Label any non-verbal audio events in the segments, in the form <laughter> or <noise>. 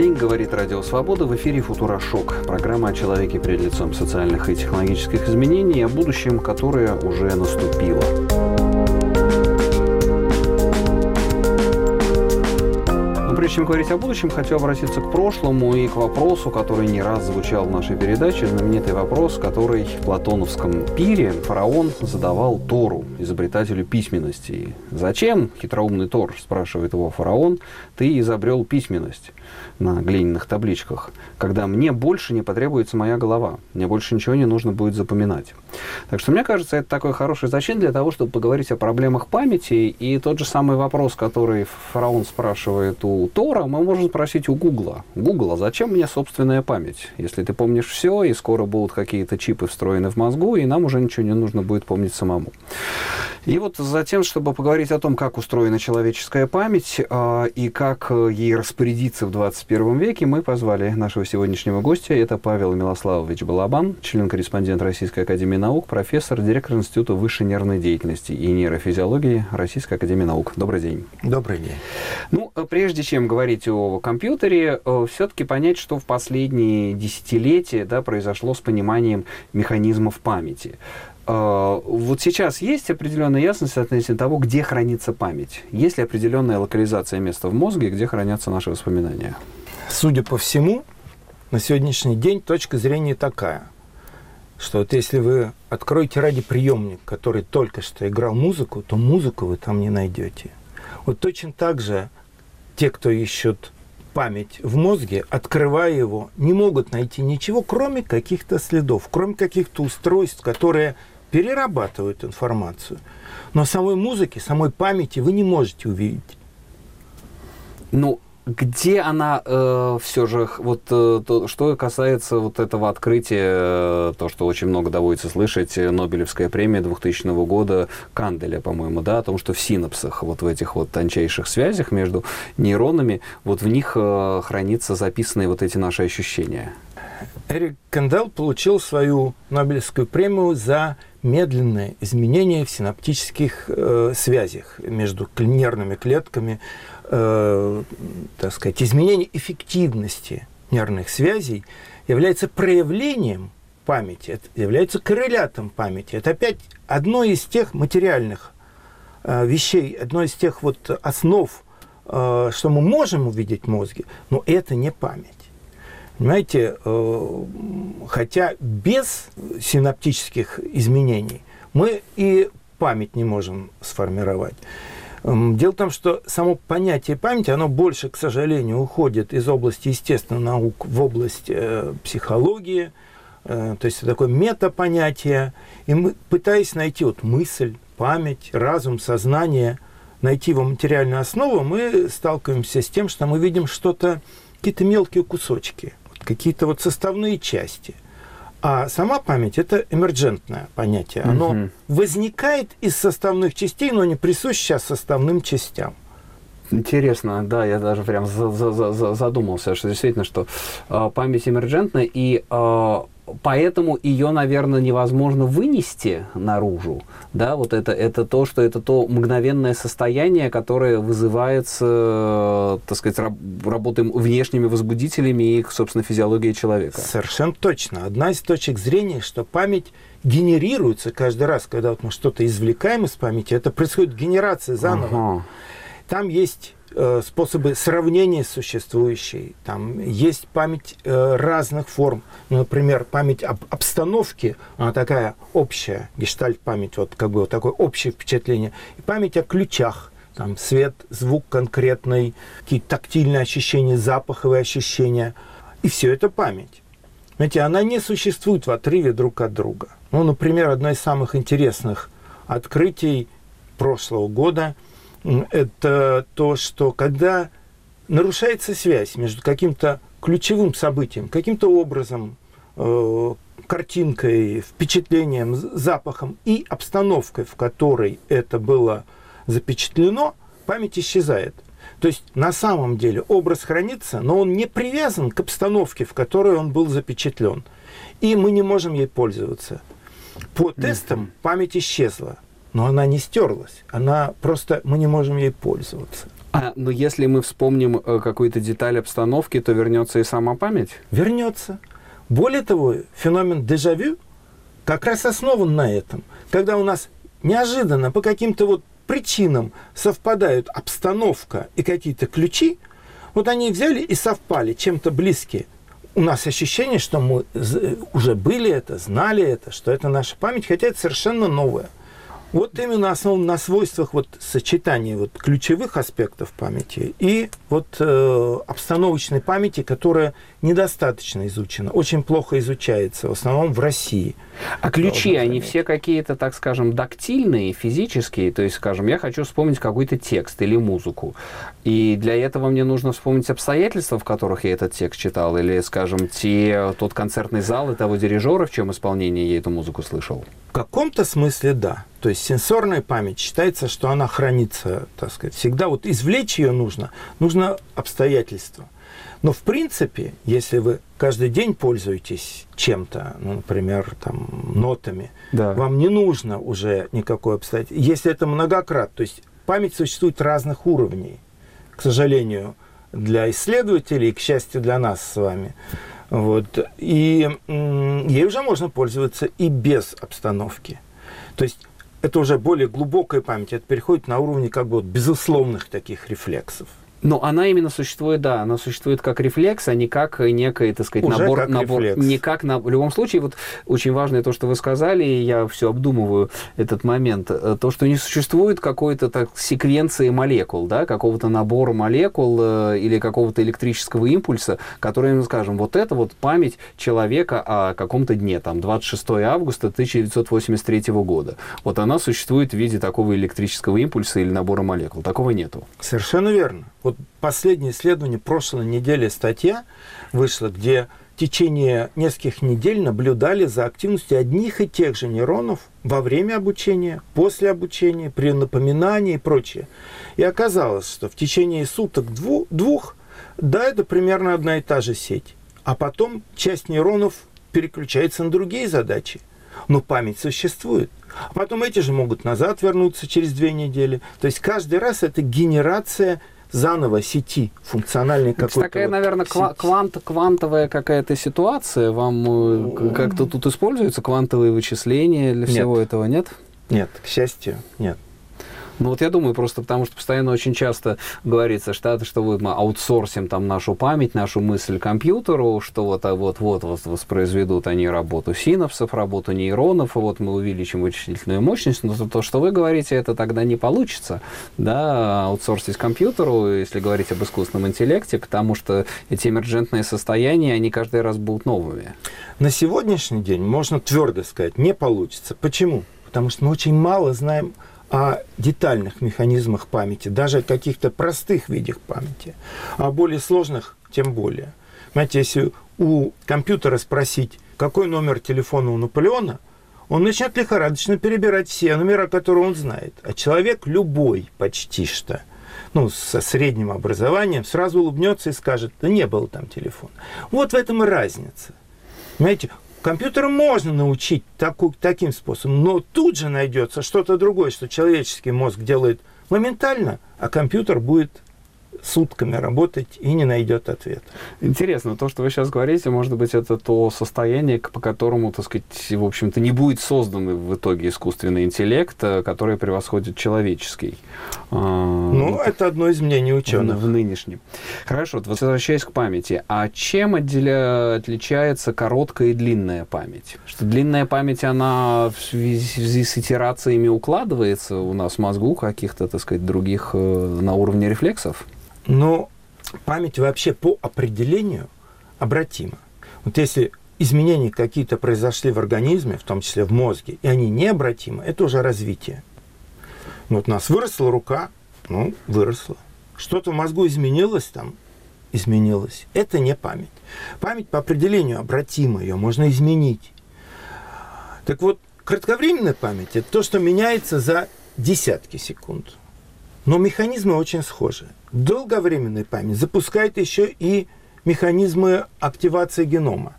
день, говорит Радио Свобода. В эфире «Футурошок». Программа о человеке перед лицом социальных и технологических изменений, о будущем, которое уже наступило. Прежде чем говорить о будущем, хочу обратиться к прошлому и к вопросу, который не раз звучал в нашей передаче. Знаменитый вопрос, который в платоновском пире фараон задавал Тору, изобретателю письменности. «Зачем, хитроумный Тор, — спрашивает его фараон, — ты изобрел письменность?» на глиняных табличках, когда мне больше не потребуется моя голова, мне больше ничего не нужно будет запоминать. Так что мне кажется, это такой хороший зачин для того, чтобы поговорить о проблемах памяти. И тот же самый вопрос, который фараон спрашивает у Тора, мы можем спросить у Гугла. Гугл, а зачем мне собственная память? Если ты помнишь все, и скоро будут какие-то чипы встроены в мозгу, и нам уже ничего не нужно будет помнить самому. И вот затем, чтобы поговорить о том, как устроена человеческая память э, и как ей распорядиться в 21 веке, мы позвали нашего сегодняшнего гостя. Это Павел Милославович Балабан, член-корреспондент Российской Академии Наук, профессор, директор Института высшей нервной деятельности и нейрофизиологии Российской Академии Наук. Добрый день. Добрый день. Ну, прежде чем говорить о компьютере, э, все-таки понять, что в последние десятилетия да, произошло с пониманием механизмов памяти. А, вот сейчас есть определенная ясность относительно того, где хранится память. Есть ли определенная локализация места в мозге, где хранятся наши воспоминания? Судя по всему, на сегодняшний день точка зрения такая, что вот если вы откроете радиоприемник, который только что играл музыку, то музыку вы там не найдете. Вот точно так же те, кто ищут память в мозге, открывая его, не могут найти ничего, кроме каких-то следов, кроме каких-то устройств, которые перерабатывают информацию. Но самой музыки, самой памяти вы не можете увидеть. Ну, где она э, все же, вот э, то, что касается вот этого открытия, э, то, что очень много доводится слышать, э, Нобелевская премия 2000 года Канделя, по-моему, да, о том, что в синапсах, вот в этих вот тончайших связях между нейронами, вот в них э, хранятся записанные вот эти наши ощущения. Эрик Кандел получил свою Нобелевскую премию за медленное изменение в синаптических э, связях между нервными клетками, э, так сказать, изменение эффективности нервных связей является проявлением памяти, это является коррелятом памяти. Это опять одно из тех материальных э, вещей, одно из тех вот основ, э, что мы можем увидеть в мозге, но это не память. Понимаете, хотя без синаптических изменений мы и память не можем сформировать. Эм, дело в том, что само понятие памяти, оно больше, к сожалению, уходит из области естественных наук в область э, психологии, э, то есть такое метапонятие. И мы, пытаясь найти вот мысль, память, разум, сознание, найти его материальную основу, мы сталкиваемся с тем, что мы видим что-то, какие-то мелкие кусочки – какие-то вот составные части. А сама память – это эмерджентное понятие. Оно угу. возникает из составных частей, но не присуще сейчас составным частям. Интересно, да, я даже прям задумался, что действительно, что э, память эмерджентная, и э, поэтому ее, наверное, невозможно вынести наружу. Да, вот это, это то, что это то мгновенное состояние, которое вызывается, так сказать, раб, работой внешними возбудителями и, собственно, физиологией человека. Совершенно точно. Одна из точек зрения, что память генерируется каждый раз, когда вот мы что-то извлекаем из памяти, это происходит генерация заново. Ага. Там есть способы сравнения существующей. Там есть память э, разных форм. Ну, например, память об обстановке, она такая общая, гештальт-память, вот как бы вот такое общее впечатление. И память о ключах, там свет, звук конкретный, какие-то тактильные ощущения, запаховые ощущения. И все это память. Знаете, она не существует в отрыве друг от друга. Ну, например, одно из самых интересных открытий прошлого года – это то, что когда нарушается связь между каким-то ключевым событием, каким-то образом, э, картинкой, впечатлением, запахом и обстановкой, в которой это было запечатлено, память исчезает. То есть на самом деле образ хранится, но он не привязан к обстановке, в которой он был запечатлен. И мы не можем ей пользоваться. По тестам память исчезла. Но она не стерлась. Она просто, мы не можем ей пользоваться. А, но если мы вспомним э, какую-то деталь обстановки, то вернется и сама память? Вернется. Более того, феномен дежавю как раз основан на этом. Когда у нас неожиданно по каким-то вот причинам совпадают обстановка и какие-то ключи, вот они взяли и совпали чем-то близкие. У нас ощущение, что мы уже были это, знали это, что это наша память, хотя это совершенно новое. Вот именно основан на свойствах вот сочетания вот ключевых аспектов памяти и вот э, обстановочной памяти, которая недостаточно изучена, очень плохо изучается, в основном в России. А ключи, они все какие-то, так скажем, дактильные, физические, то есть, скажем, я хочу вспомнить какой-то текст или музыку, и для этого мне нужно вспомнить обстоятельства, в которых я этот текст читал, или, скажем, те, тот концертный зал и того дирижера, в чем исполнении я эту музыку слышал. В каком-то смысле да. То есть сенсорная память считается, что она хранится, так сказать, всегда. Вот извлечь ее нужно, нужно обстоятельства. Но в принципе, если вы каждый день пользуетесь чем-то, ну, например, там, нотами, да. вам не нужно уже никакой обстоятельства. Если это многократно, то есть память существует разных уровней, к сожалению, для исследователей к счастью, для нас с вами. Вот. И ей уже можно пользоваться и без обстановки. То есть это уже более глубокая память, это переходит на уровне как бы вот безусловных таких рефлексов. Но она именно существует, да, она существует как рефлекс, а не как некий, так сказать, Уже набор, как набор, рефлекс. не как на, в любом случае, вот очень важное то, что вы сказали, и я все обдумываю этот момент, э, то, что не существует какой-то так секвенции молекул, да, какого-то набора молекул э, или какого-то электрического импульса, который, мы скажем, вот это вот память человека о каком-то дне, там, 26 августа 1983 года. Вот она существует в виде такого электрического импульса или набора молекул. Такого нету. Совершенно верно. Вот последнее исследование прошлой недели статья вышла, где в течение нескольких недель наблюдали за активностью одних и тех же нейронов во время обучения, после обучения, при напоминании и прочее. И оказалось, что в течение суток двух, да, это примерно одна и та же сеть. А потом часть нейронов переключается на другие задачи. Но память существует. А потом эти же могут назад вернуться через две недели. То есть каждый раз это генерация заново сети функциональной какой-то. такая, вот наверное, ква- квант, квантовая какая-то ситуация. Вам э, как-то тут используются квантовые вычисления для всего нет. этого, нет? Нет, к счастью, нет. Ну вот я думаю просто потому, что постоянно очень часто говорится, что, что вот мы аутсорсим там нашу память, нашу мысль компьютеру, что вот а вот вот воспроизведут они работу синапсов, работу нейронов, и вот мы увеличим вычислительную мощность, но то, что вы говорите, это тогда не получится, да, аутсорсить компьютеру, если говорить об искусственном интеллекте, потому что эти эмерджентные состояния, они каждый раз будут новыми. На сегодняшний день можно твердо сказать, не получится. Почему? Потому что мы очень мало знаем о детальных механизмах памяти, даже о каких-то простых видах памяти, а более сложных тем более. Знаете, если у компьютера спросить, какой номер телефона у Наполеона, он начнет лихорадочно перебирать все номера, которые он знает. А человек любой почти что, ну, со средним образованием, сразу улыбнется и скажет, да не было там телефона. Вот в этом и разница. Понимаете, Компьютера можно научить таку, таким способом, но тут же найдется что-то другое, что человеческий мозг делает моментально, а компьютер будет сутками работать и не найдет ответа. Интересно, то, что вы сейчас говорите, может быть, это то состояние, по которому, так сказать, в общем-то, не будет создан в итоге искусственный интеллект, э, который превосходит человеческий. А, ну, вот, это одно из мнений ученых. В, в нынешнем. Хорошо, вот возвращаясь к памяти, а чем отделя, отличается короткая и длинная память? Что длинная память, она в связи, в связи с итерациями укладывается у нас в мозгу каких-то, так сказать, других э, на уровне рефлексов? Но память вообще по определению обратима. Вот если изменения какие-то произошли в организме, в том числе в мозге, и они необратимы, это уже развитие. Ну, вот у нас выросла рука, ну, выросла. Что-то в мозгу изменилось там, изменилось. Это не память. Память по определению обратима, ее можно изменить. Так вот, кратковременная память – это то, что меняется за десятки секунд. Но механизмы очень схожи. Долговременная память запускает еще и механизмы активации генома.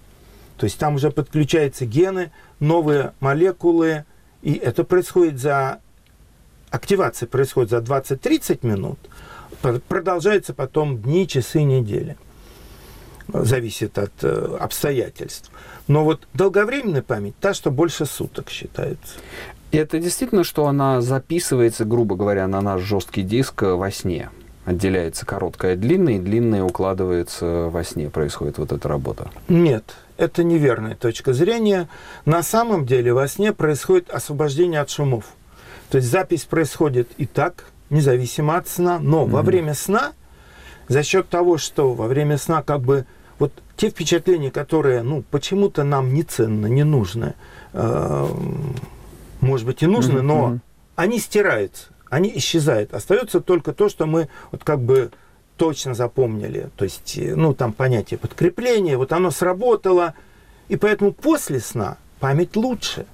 То есть там уже подключаются гены, новые молекулы, и это происходит за активация происходит за 20-30 минут, продолжается потом дни, часы, недели. Зависит от э, обстоятельств. Но вот долговременная память, та, что больше суток считается. И это действительно, что она записывается, грубо говоря, на наш жесткий диск во сне? Отделяется короткое от длинной, и длинное укладывается во сне, происходит вот эта работа? Нет, это неверная точка зрения. На самом деле во сне происходит освобождение от шумов. То есть запись происходит и так, независимо от сна, но mm-hmm. во время сна, за счет того, что во время сна как бы вот те впечатления, которые, ну, почему-то нам не ценны, не нужны, э, может быть, и нужны, mm-hmm. но они стираются, они исчезают. Остается только то, что мы вот как бы точно запомнили. То есть, э, ну, там понятие подкрепления, вот оно сработало. И поэтому после сна память лучше.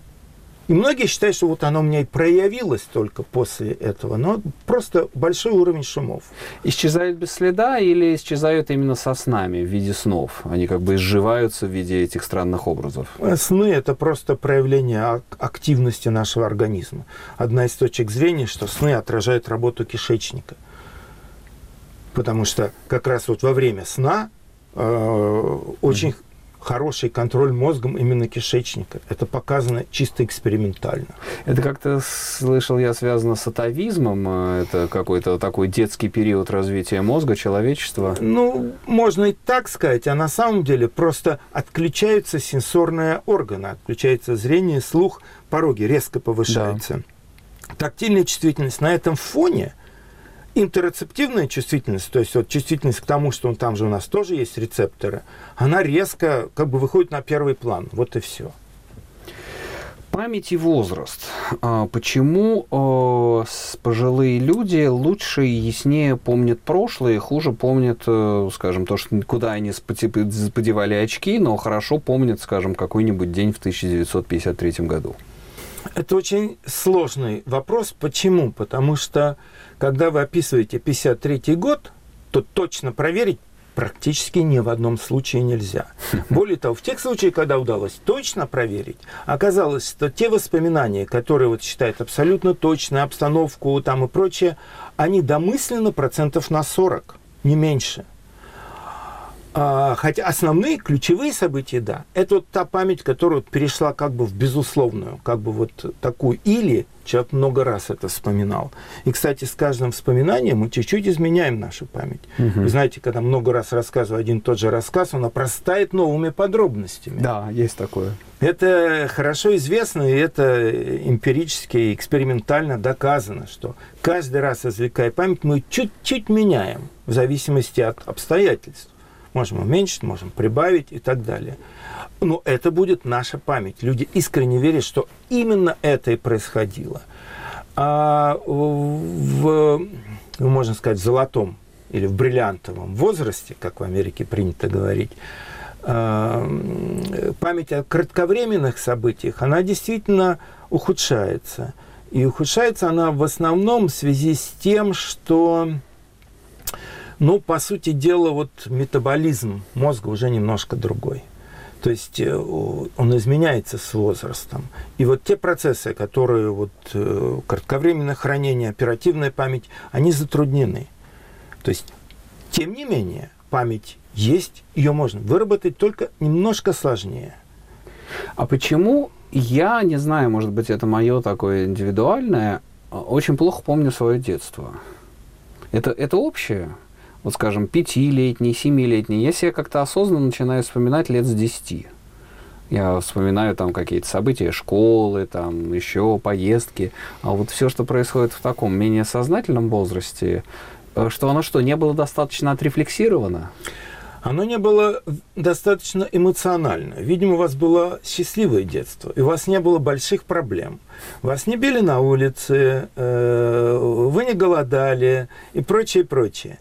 И многие считают, что вот оно у меня и проявилось только после этого, но просто большой уровень шумов. Исчезают без следа или исчезают именно со снами в виде снов? Они как бы изживаются в виде этих странных образов? Э, сны – это просто проявление активности нашего организма. Одна из точек зрения, что сны отражают работу кишечника. Потому что как раз вот во время сна э, очень хороший контроль мозгом именно кишечника. Это показано чисто экспериментально. Это как-то, слышал я, связано с атовизмом? Это какой-то такой детский период развития мозга человечества? Ну, можно и так сказать. А на самом деле просто отключаются сенсорные органы. Отключается зрение, слух, пороги резко повышаются. Да. Тактильная чувствительность на этом фоне – интерцептивная чувствительность, то есть вот чувствительность к тому, что он там же у нас тоже есть рецепторы, она резко как бы выходит на первый план. Вот и все. Память и возраст. А почему э, пожилые люди лучше и яснее помнят прошлое, хуже помнят, э, скажем, то, что куда они подевали очки, но хорошо помнят, скажем, какой-нибудь день в 1953 году? Это очень сложный вопрос. Почему? Потому что когда вы описываете 53 год, то точно проверить практически ни в одном случае нельзя. <laughs> Более того, в тех случаях, когда удалось точно проверить, оказалось, что те воспоминания, которые вот считают абсолютно точно обстановку там и прочее, они домысленно процентов на 40, не меньше – хотя основные ключевые события, да, это вот та память, которая вот перешла как бы в безусловную, как бы вот такую. Или человек много раз это вспоминал. И, кстати, с каждым вспоминанием мы чуть-чуть изменяем нашу память. Угу. Вы знаете, когда много раз рассказываю один и тот же рассказ, он опростает новыми подробностями. Да, есть такое. Это хорошо известно, и это эмпирически, экспериментально доказано, что каждый раз, извлекая память, мы чуть-чуть меняем в зависимости от обстоятельств. Можем уменьшить, можем прибавить и так далее. Но это будет наша память. Люди искренне верят, что именно это и происходило. А в, можно сказать, в золотом или в бриллиантовом возрасте, как в Америке принято говорить, а, память о кратковременных событиях, она действительно ухудшается. И ухудшается она в основном в связи с тем, что ну, по сути дела, вот метаболизм мозга уже немножко другой. То есть э, он изменяется с возрастом. И вот те процессы, которые вот э, кратковременное хранение, оперативная память, они затруднены. То есть, тем не менее, память есть, ее можно выработать только немножко сложнее. А почему я, не знаю, может быть, это мое такое индивидуальное, очень плохо помню свое детство? Это, это общее? Вот скажем, пятилетний, семилетний, я себя как-то осознанно начинаю вспоминать лет с десяти. Я вспоминаю там какие-то события школы, там еще поездки. А вот все, что происходит в таком менее сознательном возрасте, э, что оно что, не было достаточно отрефлексировано? Оно не было достаточно эмоционально. Видимо, у вас было счастливое детство, и у вас не было больших проблем. Вас не били на улице, э, вы не голодали и прочее, прочее.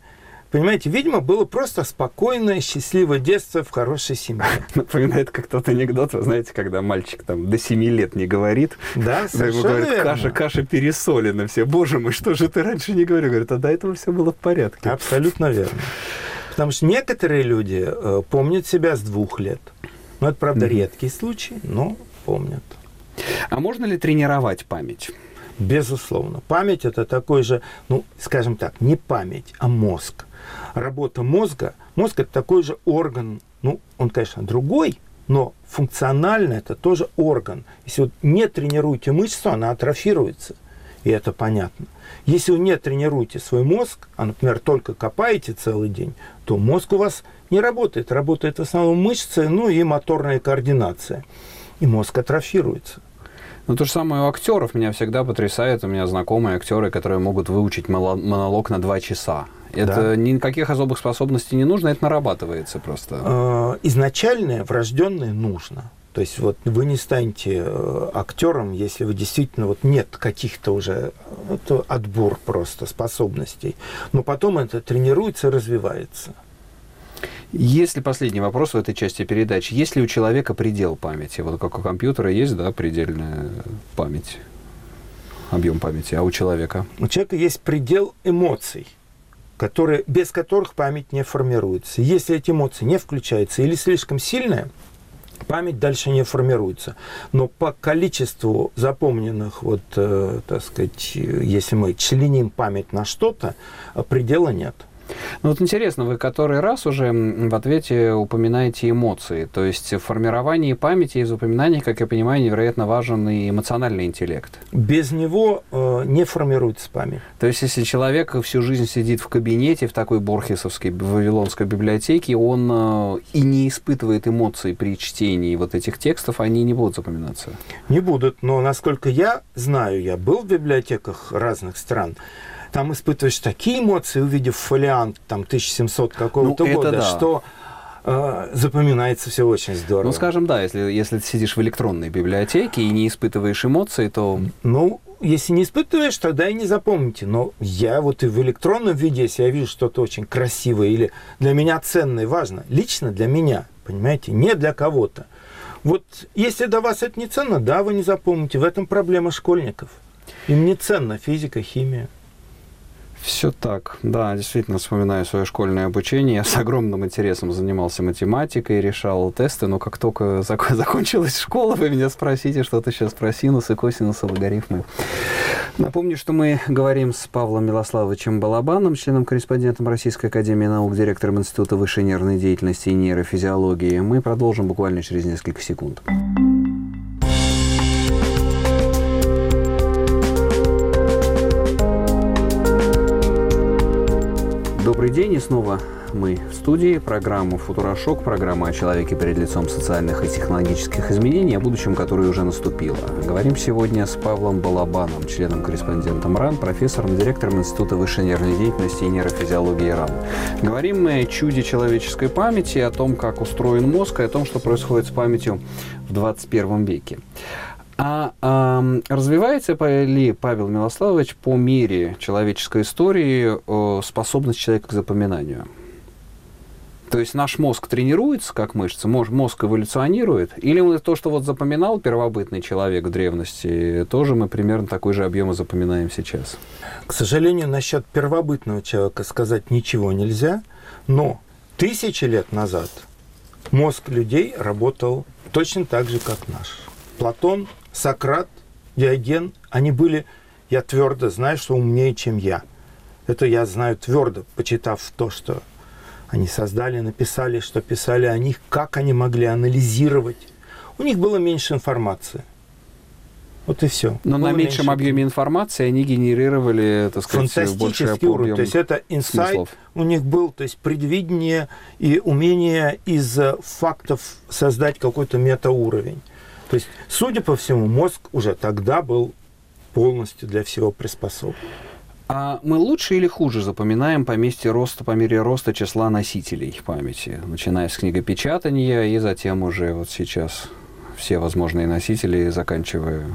Понимаете, видимо, было просто спокойное, счастливое детство в хорошей семье. <laughs> Напоминает как тот анекдот, вы знаете, когда мальчик там до 7 лет не говорит. Да, совершенно говорят, верно. Каша, каша пересолена все. Боже мой, что же ты раньше не говорил? Говорит, а до этого все было в порядке. Абсолютно верно. Потому что некоторые люди э, помнят себя с двух лет. Ну, это, правда, mm-hmm. редкий случай, но помнят. А можно ли тренировать память? Безусловно. Память это такой же, ну, скажем так, не память, а мозг. Работа мозга, мозг это такой же орган, ну, он, конечно, другой, но функционально это тоже орган. Если вот не тренируете мышцу, она атрофируется. И это понятно. Если вы не тренируете свой мозг, а, например, только копаете целый день, то мозг у вас не работает. Работает в основном мышцы, ну и моторная координация. И мозг атрофируется. Ну, то же самое у актеров меня всегда потрясает. У меня знакомые актеры, которые могут выучить монолог на два часа. Это да. никаких особых способностей не нужно, это нарабатывается просто. А, изначальное, врожденное нужно. То есть вот вы не станете э, актером, если вы действительно вот нет каких-то уже это отбор просто способностей. Но потом это тренируется развивается. Если последний вопрос в этой части передачи, есть ли у человека предел памяти? Вот как у компьютера есть, да, предельная память, объем памяти, а у человека? У человека есть предел эмоций которые, без которых память не формируется. Если эти эмоции не включаются или слишком сильная, память дальше не формируется. Но по количеству запомненных, вот, э, так сказать, если мы членим память на что-то, предела нет. Ну вот интересно, вы который раз уже в ответе упоминаете эмоции. То есть в формировании памяти из упоминаний, как я понимаю, невероятно важен и эмоциональный интеллект. Без него э, не формируется память. То есть если человек всю жизнь сидит в кабинете в такой борхесовской вавилонской библиотеке, он э, и не испытывает эмоций при чтении вот этих текстов, они не будут запоминаться? Не будут, но насколько я знаю, я был в библиотеках разных стран, там испытываешь такие эмоции, увидев фолиант там 1700 какого-то ну, года, да. что э, запоминается все очень здорово. Ну, скажем, да, если, если ты сидишь в электронной библиотеке и не испытываешь эмоций, то... Ну, если не испытываешь, тогда и не запомните. Но я вот и в электронном виде, если я вижу что-то очень красивое или для меня ценное, важно, лично для меня, понимаете, не для кого-то. Вот если до вас это не ценно, да, вы не запомните. В этом проблема школьников. Им не ценна физика, химия. Все так. Да, действительно, вспоминаю свое школьное обучение. Я с огромным интересом занимался математикой, решал тесты, но как только зак <laughs> закончилась школа, вы меня спросите что-то сейчас про синусы, косинусы, логарифмы. Напомню, что мы говорим с Павлом Милославовичем Балабаном, членом-корреспондентом Российской Академии Наук, директором Института высшей нервной деятельности и нейрофизиологии. Мы продолжим буквально через несколько секунд. Добрый день, и снова мы в студии. Программа «Футурошок», программа о человеке перед лицом социальных и технологических изменений, о будущем, которое уже наступило. Говорим сегодня с Павлом Балабаном, членом-корреспондентом РАН, профессором, директором Института высшей нервной деятельности и нейрофизиологии РАН. Говорим мы о чуде человеческой памяти, о том, как устроен мозг, и о том, что происходит с памятью в 21 веке. А, а развивается ли Павел Милославович по мере человеческой истории э, способность человека к запоминанию? То есть наш мозг тренируется, как мышца, мозг эволюционирует, или то, что вот запоминал первобытный человек в древности, тоже мы примерно такой же объем запоминаем сейчас? К сожалению, насчет первобытного человека сказать ничего нельзя, но тысячи лет назад мозг людей работал точно так же, как наш. Платон Сократ, Диоген, они были, я твердо знаю, что умнее, чем я. Это я знаю твердо, почитав то, что они создали, написали, что писали о них, как они могли анализировать. У них было меньше информации. Вот и все. Но было на меньшем меньше... объеме информации они генерировали, так сказать, фантастический уровень. То есть это инсайт у них был, то есть предвидение и умение из фактов создать какой-то метауровень. То есть, судя по всему, мозг уже тогда был полностью для всего приспособлен. А мы лучше или хуже запоминаем по месте роста, по мере роста числа носителей памяти, начиная с книгопечатания и затем уже вот сейчас все возможные носители, заканчивая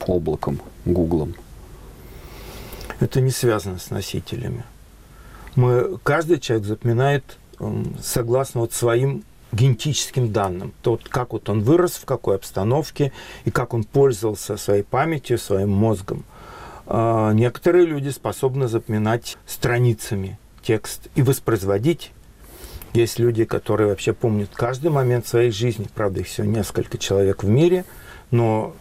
облаком, гуглом? Это не связано с носителями. Мы, каждый человек запоминает согласно вот своим генетическим данным. Тот, как вот он вырос, в какой обстановке, и как он пользовался своей памятью, своим мозгом. А, некоторые люди способны запоминать страницами текст и воспроизводить. Есть люди, которые вообще помнят каждый момент своей жизни. Правда, их всего несколько человек в мире, но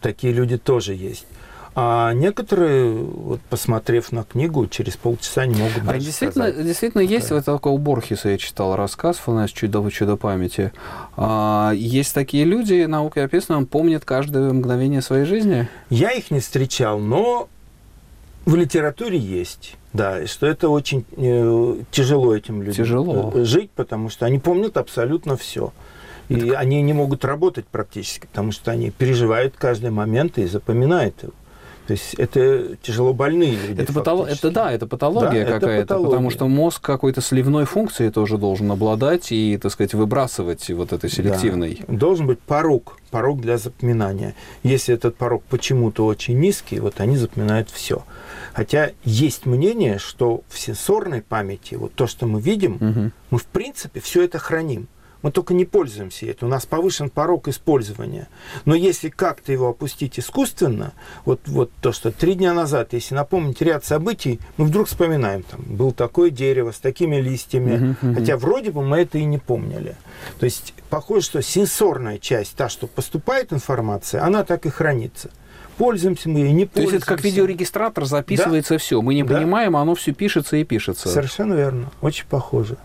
такие люди тоже есть. А некоторые, вот, посмотрев на книгу, через полчаса не могут а действительно, сказать. действительно есть вот такой у Борхеса я читал рассказ у нас чудо чудо памяти. А, есть такие люди, наукой описано, он помнит каждое мгновение своей жизни. Я их не встречал, но в литературе есть. Да, и что это очень э, тяжело этим людям тяжело. Э, жить, потому что они помнят абсолютно все. И это... они не могут работать практически, потому что они переживают каждый момент и запоминают его. То есть это тяжело больные люди. Это, патолог... это да, это патология да, какая-то, потому что мозг какой-то сливной функции тоже должен обладать и, так сказать, выбрасывать вот этой селективной. Да. Должен быть порог, порог для запоминания. Если этот порог почему-то очень низкий, вот они запоминают все. Хотя есть мнение, что в сенсорной памяти, вот то, что мы видим, угу. мы в принципе все это храним. Мы только не пользуемся этим. У нас повышен порог использования. Но если как-то его опустить искусственно, вот, вот то, что три дня назад, если напомнить ряд событий, мы вдруг вспоминаем, там, был такое дерево с такими листьями, uh-huh, uh-huh. хотя вроде бы мы это и не помнили. То есть похоже, что сенсорная часть, та, что поступает информация, она так и хранится пользуемся мы ей, не пользуемся. То есть это как видеорегистратор, записывается да? все. Мы не да? понимаем, оно все пишется и пишется. Совершенно верно. Очень похоже.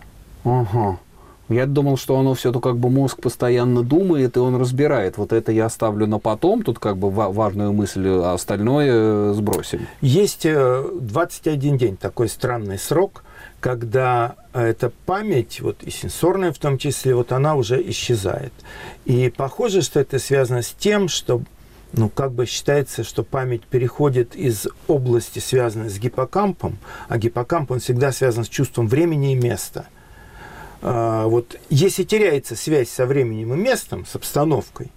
Ага. Я думал, что оно все то как бы мозг постоянно думает, и он разбирает. Вот это я оставлю на потом, тут как бы важную мысль, а остальное э, сбросим. Есть 21 э, день, такой странный срок, когда эта память, вот и сенсорная в том числе, вот она уже исчезает. И похоже, что это связано с тем, что ну, как бы считается, что память переходит из области, связанной с гиппокампом, а гиппокамп, он всегда связан с чувством времени и места – вот если теряется связь со временем и местом, с обстановкой,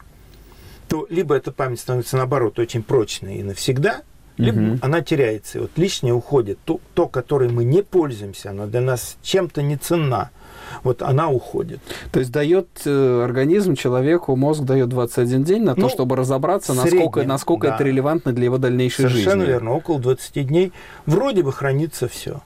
то либо эта память становится, наоборот, очень прочной и навсегда, либо угу. она теряется. И вот лишнее уходит. То, то, которой мы не пользуемся, оно для нас чем-то не ценна. Вот она уходит. То есть дает э, организм человеку, мозг дает 21 день на то, ну, чтобы разобраться, насколько, насколько да. это релевантно для его дальнейшей Совершенно жизни. Совершенно верно. Около 20 дней вроде бы хранится все.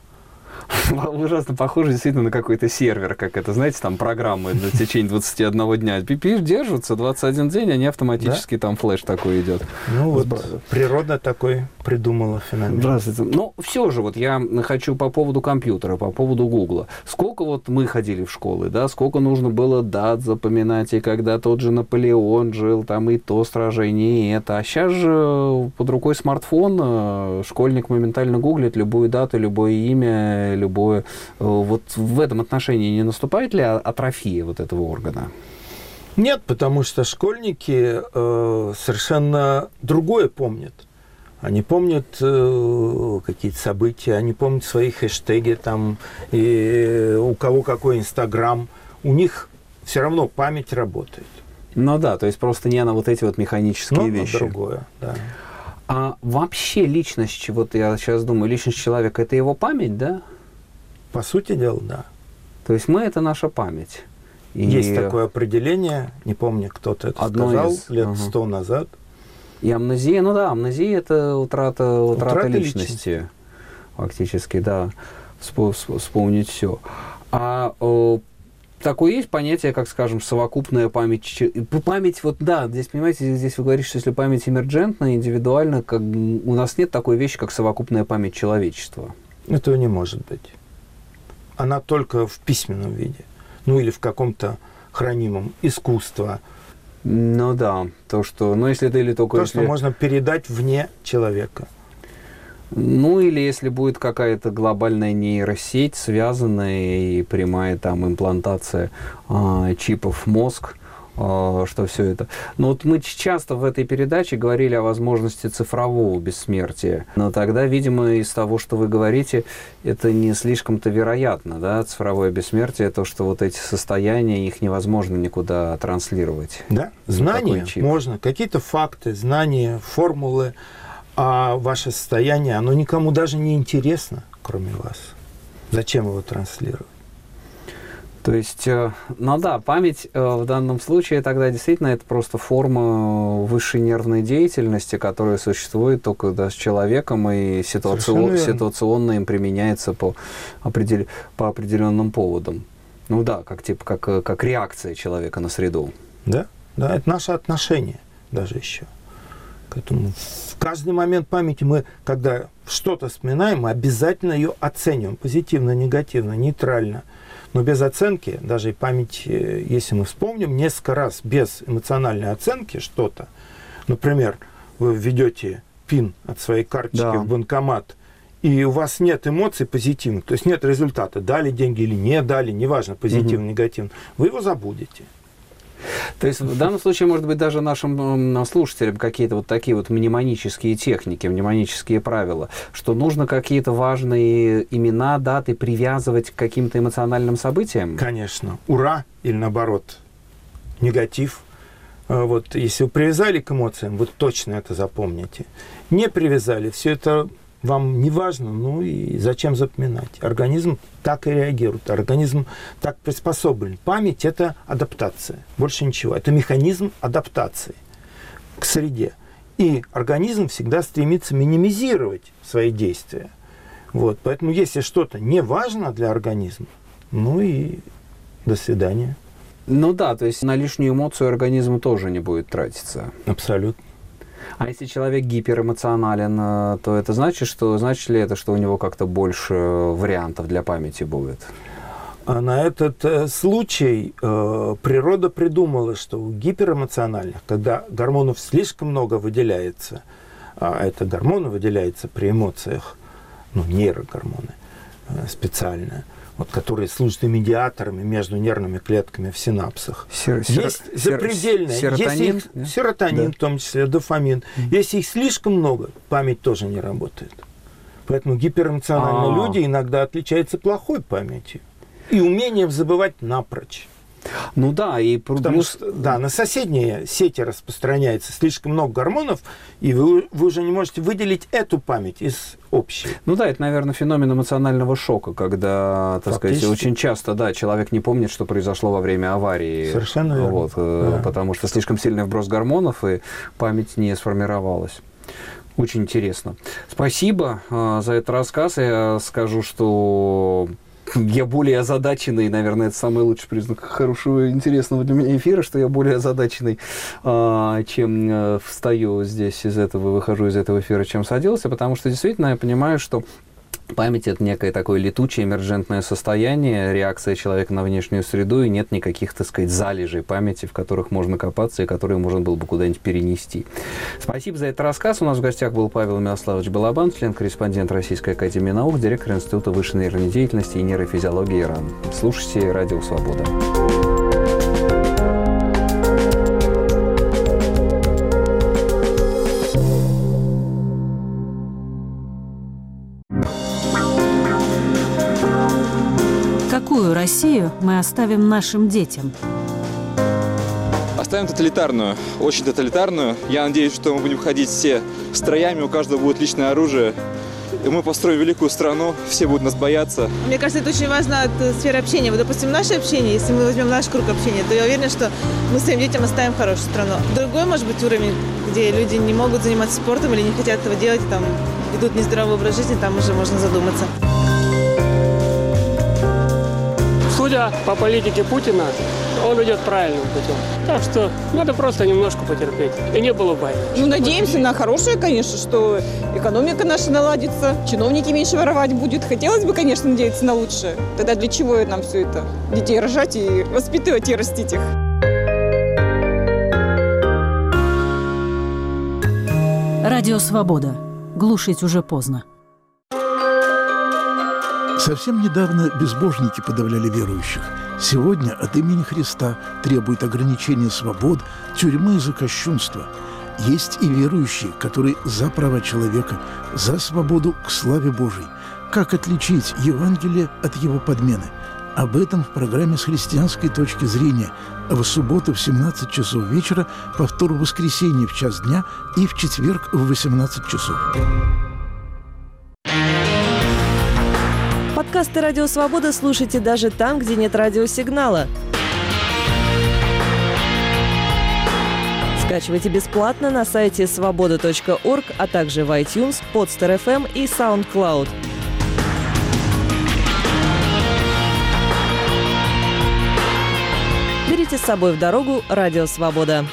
<laughs> ужасно похоже действительно на какой-то сервер, как это, знаете, там программы на течение 21 дня. Пипиш держатся 21 день, они автоматически, да? там флеш такой идет. Ну вот, природа такой придумала феномен. Здравствуйте. Ну, все же, вот я хочу по поводу компьютера, по поводу Гугла. Сколько вот мы ходили в школы, да, сколько нужно было дат запоминать, и когда тот же Наполеон жил, там и то сражение, и это. А сейчас же под рукой смартфон, э, школьник моментально гуглит любую дату, любое имя, любое. Э, вот в этом отношении не наступает ли атрофия вот этого органа? Нет, потому что школьники э, совершенно другое помнят. Они помнят э, какие-то события, они помнят свои хэштеги, там, и у кого какой Инстаграм. У них все равно память работает. Ну да, то есть просто не на вот эти вот механические ну, вещи. другое, да. А вообще личность, вот я сейчас думаю, личность человека это его память, да? По сути дела, да. То есть мы это наша память. И Есть такое определение, не помню, кто-то это Одно сказал из... лет сто ага. назад. И амнезия, ну да, амнезия это утрата, утрата, утрата личности, личности, фактически, да, вспомнить все. А такое есть понятие, как, скажем, совокупная память. Память, вот да, здесь, понимаете, здесь вы говорите, что если память эмерджентная, индивидуальна, как, у нас нет такой вещи, как совокупная память человечества. Этого не может быть она только в письменном виде, ну или в каком-то хранимом искусства. Ну да, то, что, ну если ты или только... То, если... что можно передать вне человека. Ну или если будет какая-то глобальная нейросеть, связанная и прямая там имплантация э, чипов в мозг, а, что все это. Но вот мы часто в этой передаче говорили о возможности цифрового бессмертия. Но тогда, видимо, из того, что вы говорите, это не слишком-то вероятно, да, цифровое бессмертие, то, что вот эти состояния, их невозможно никуда транслировать. Да, знания можно, какие-то факты, знания, формулы, а ваше состояние, оно никому даже не интересно, кроме вас. Зачем его транслировать? То есть, э, ну да, память э, в данном случае тогда действительно это просто форма высшей нервной деятельности, которая существует только да, с человеком и ситуацион, ситуационно им применяется по, определ, по определенным поводам. Ну да, как типа как, э, как реакция человека на среду. Да, да, это наше отношение даже еще Поэтому в каждый момент памяти мы, когда что-то вспоминаем, мы обязательно ее оцениваем. Позитивно, негативно, нейтрально. Но без оценки, даже и память, э, если мы вспомним несколько раз без эмоциональной оценки что-то, например, вы введете пин от своей карточки да. в банкомат, и у вас нет эмоций позитивных, то есть нет результата, дали деньги или не дали, неважно, позитивно, угу. негативно, вы его забудете. То есть в данном случае, может быть, даже нашим слушателям какие-то вот такие вот мнемонические техники, мнемонические правила, что нужно какие-то важные имена, даты привязывать к каким-то эмоциональным событиям? Конечно. Ура или наоборот негатив. А вот если вы привязали к эмоциям, вы точно это запомните. Не привязали, все это вам не важно, ну и зачем запоминать? Организм так и реагирует, организм так приспособлен. Память – это адаптация, больше ничего. Это механизм адаптации к среде. И организм всегда стремится минимизировать свои действия. Вот, поэтому если что-то не важно для организма, ну и до свидания. Ну да, то есть на лишнюю эмоцию организм тоже не будет тратиться. Абсолютно. А если человек гиперэмоционален, э, то это значит, что значит ли это, что у него как-то больше вариантов для памяти будет? А на этот э, случай э, природа придумала, что у гиперэмоциональных, когда гормонов слишком много выделяется, а это гормоны выделяются при эмоциях, ну, нейрогормоны э, специальные, вот, которые служат и медиаторами между нервными клетками в синапсах. Сер, есть сер, запредельное. Серотонин, их, да? серотонин да. в том числе, дофамин. Mm-hmm. Если их слишком много, память тоже не работает. Поэтому гиперэмоциональные А-а-а. люди иногда отличаются плохой памятью и умением забывать напрочь. Ну да, и Потому что, да, на соседние сети распространяется слишком много гормонов, и вы, вы уже не можете выделить эту память из общей. Ну да, это, наверное, феномен эмоционального шока, когда, так сказать, очень часто, да, человек не помнит, что произошло во время аварии. Совершенно верно. Вот, э, да. Потому что слишком сильный вброс гормонов, и память не сформировалась. Очень интересно. Спасибо э, за этот рассказ. Я скажу, что я более озадаченный, наверное, это самый лучший признак хорошего, интересного для меня эфира, что я более озадаченный, а, чем э, встаю здесь из этого, выхожу из этого эфира, чем садился, потому что действительно я понимаю, что Память – это некое такое летучее эмерджентное состояние, реакция человека на внешнюю среду, и нет никаких, так сказать, залежей памяти, в которых можно копаться и которые можно было бы куда-нибудь перенести. Спасибо за этот рассказ. У нас в гостях был Павел Мирославович Балабан, член-корреспондент Российской Академии Наук, директор Института высшей нейронной деятельности и нейрофизиологии ИРАН. Слушайте «Радио Свобода». Россию мы оставим нашим детям? Оставим тоталитарную, очень тоталитарную. Я надеюсь, что мы будем ходить все строями, у каждого будет личное оружие. И мы построим великую страну, все будут нас бояться. Мне кажется, это очень важно от э, сферы общения. Вот, допустим, наше общение, если мы возьмем наш круг общения, то я уверена, что мы своим детям оставим хорошую страну. Другой, может быть, уровень, где люди не могут заниматься спортом или не хотят этого делать, там ведут нездоровый образ жизни, там уже можно задуматься. По политике Путина, он идет правильным путем. Так что надо просто немножко потерпеть. И не было войны. Ну, надеемся на хорошее, конечно, что экономика наша наладится, чиновники меньше воровать будет. Хотелось бы, конечно, надеяться на лучшее. Тогда для чего нам все это? Детей рожать и воспитывать и растить их. Радио «Свобода». Глушить уже поздно. Совсем недавно безбожники подавляли верующих. Сегодня от имени Христа требует ограничения свобод, тюрьмы за кощунство. Есть и верующие, которые за права человека, за свободу к славе Божией. Как отличить Евангелие от его подмены? Об этом в программе «С христианской точки зрения» в субботу в 17 часов вечера, повтор в воскресенье в час дня и в четверг в 18 часов. Подкасты «Радио Свобода» слушайте даже там, где нет радиосигнала. Скачивайте бесплатно на сайте свобода.орг, а также в iTunes, Podster.fm и SoundCloud. Берите с собой в дорогу «Радио Свобода».